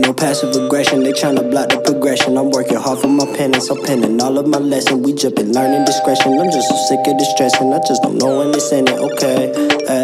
passive aggression, they tryna block the progression. I'm working hard for my penance, I'm penning all of my lessons. We jumping, learning discretion. I'm just so sick of the stressing. I just don't know when it's ending. Okay, hey.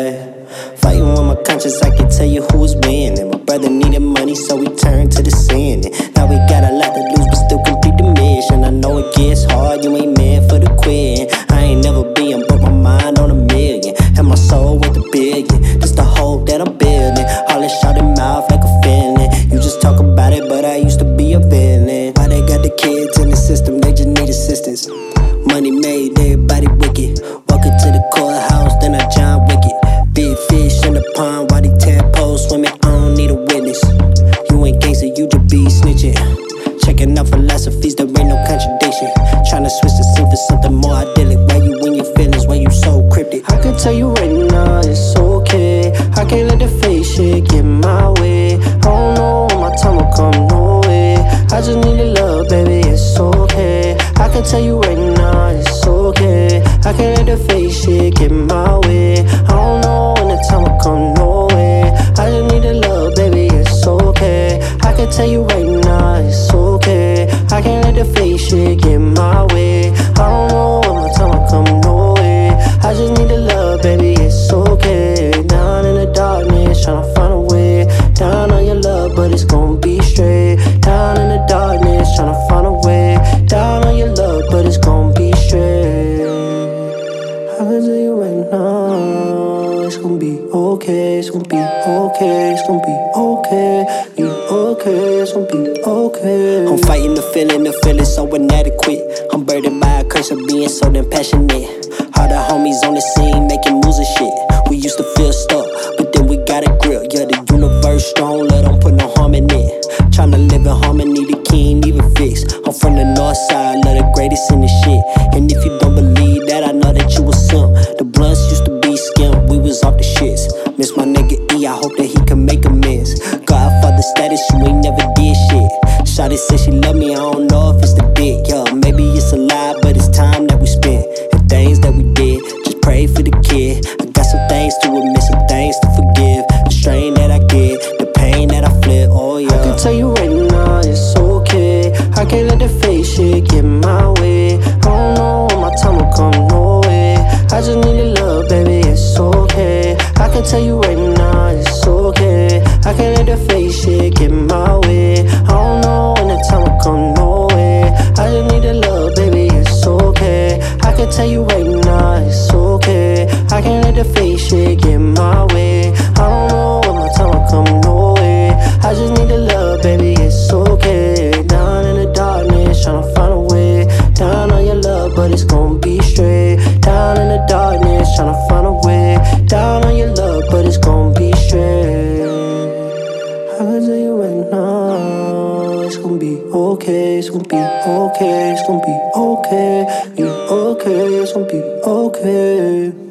Can tell you right now, it's okay. I can't let the fake shit get my way. I don't know when the time will come, no way. I just need a love, baby, it's okay. I can tell you right now, it's okay. I can't let the fake shit get it's gonna be okay, it's gonna be okay, it's gonna be okay, be okay, it's gonna be okay. I'm fighting the feeling, the feeling so inadequate. I'm burdened by a curse of being so damn passionate. All the homies on the scene making moves and shit. We used to feel stuck, but amends. Godfather status, you ain't never did shit. Shawty said she love me, I don't know if it's the dick, yeah. Maybe it's a lie, but it's time that we spent. And things that we did, just pray for the kid. I got some things to admit, some things to forgive. The strain that I get, the pain that I flip, oh yeah. I can tell you right now, it's okay. I can't let the fake shit get my way. I don't know when my time will come, no way. I just need a love, baby, it's okay. I can tell you right now, it's okay. I can't let the fake shit get my way. I don't know when the time will come, no way. I just need a love, baby, it's okay. I can tell you right now, it's okay. I can't let the fake shit get You right now, it's gonna be okay, it's gonna be okay, it's gonna be okay, be okay, it's gonna be okay.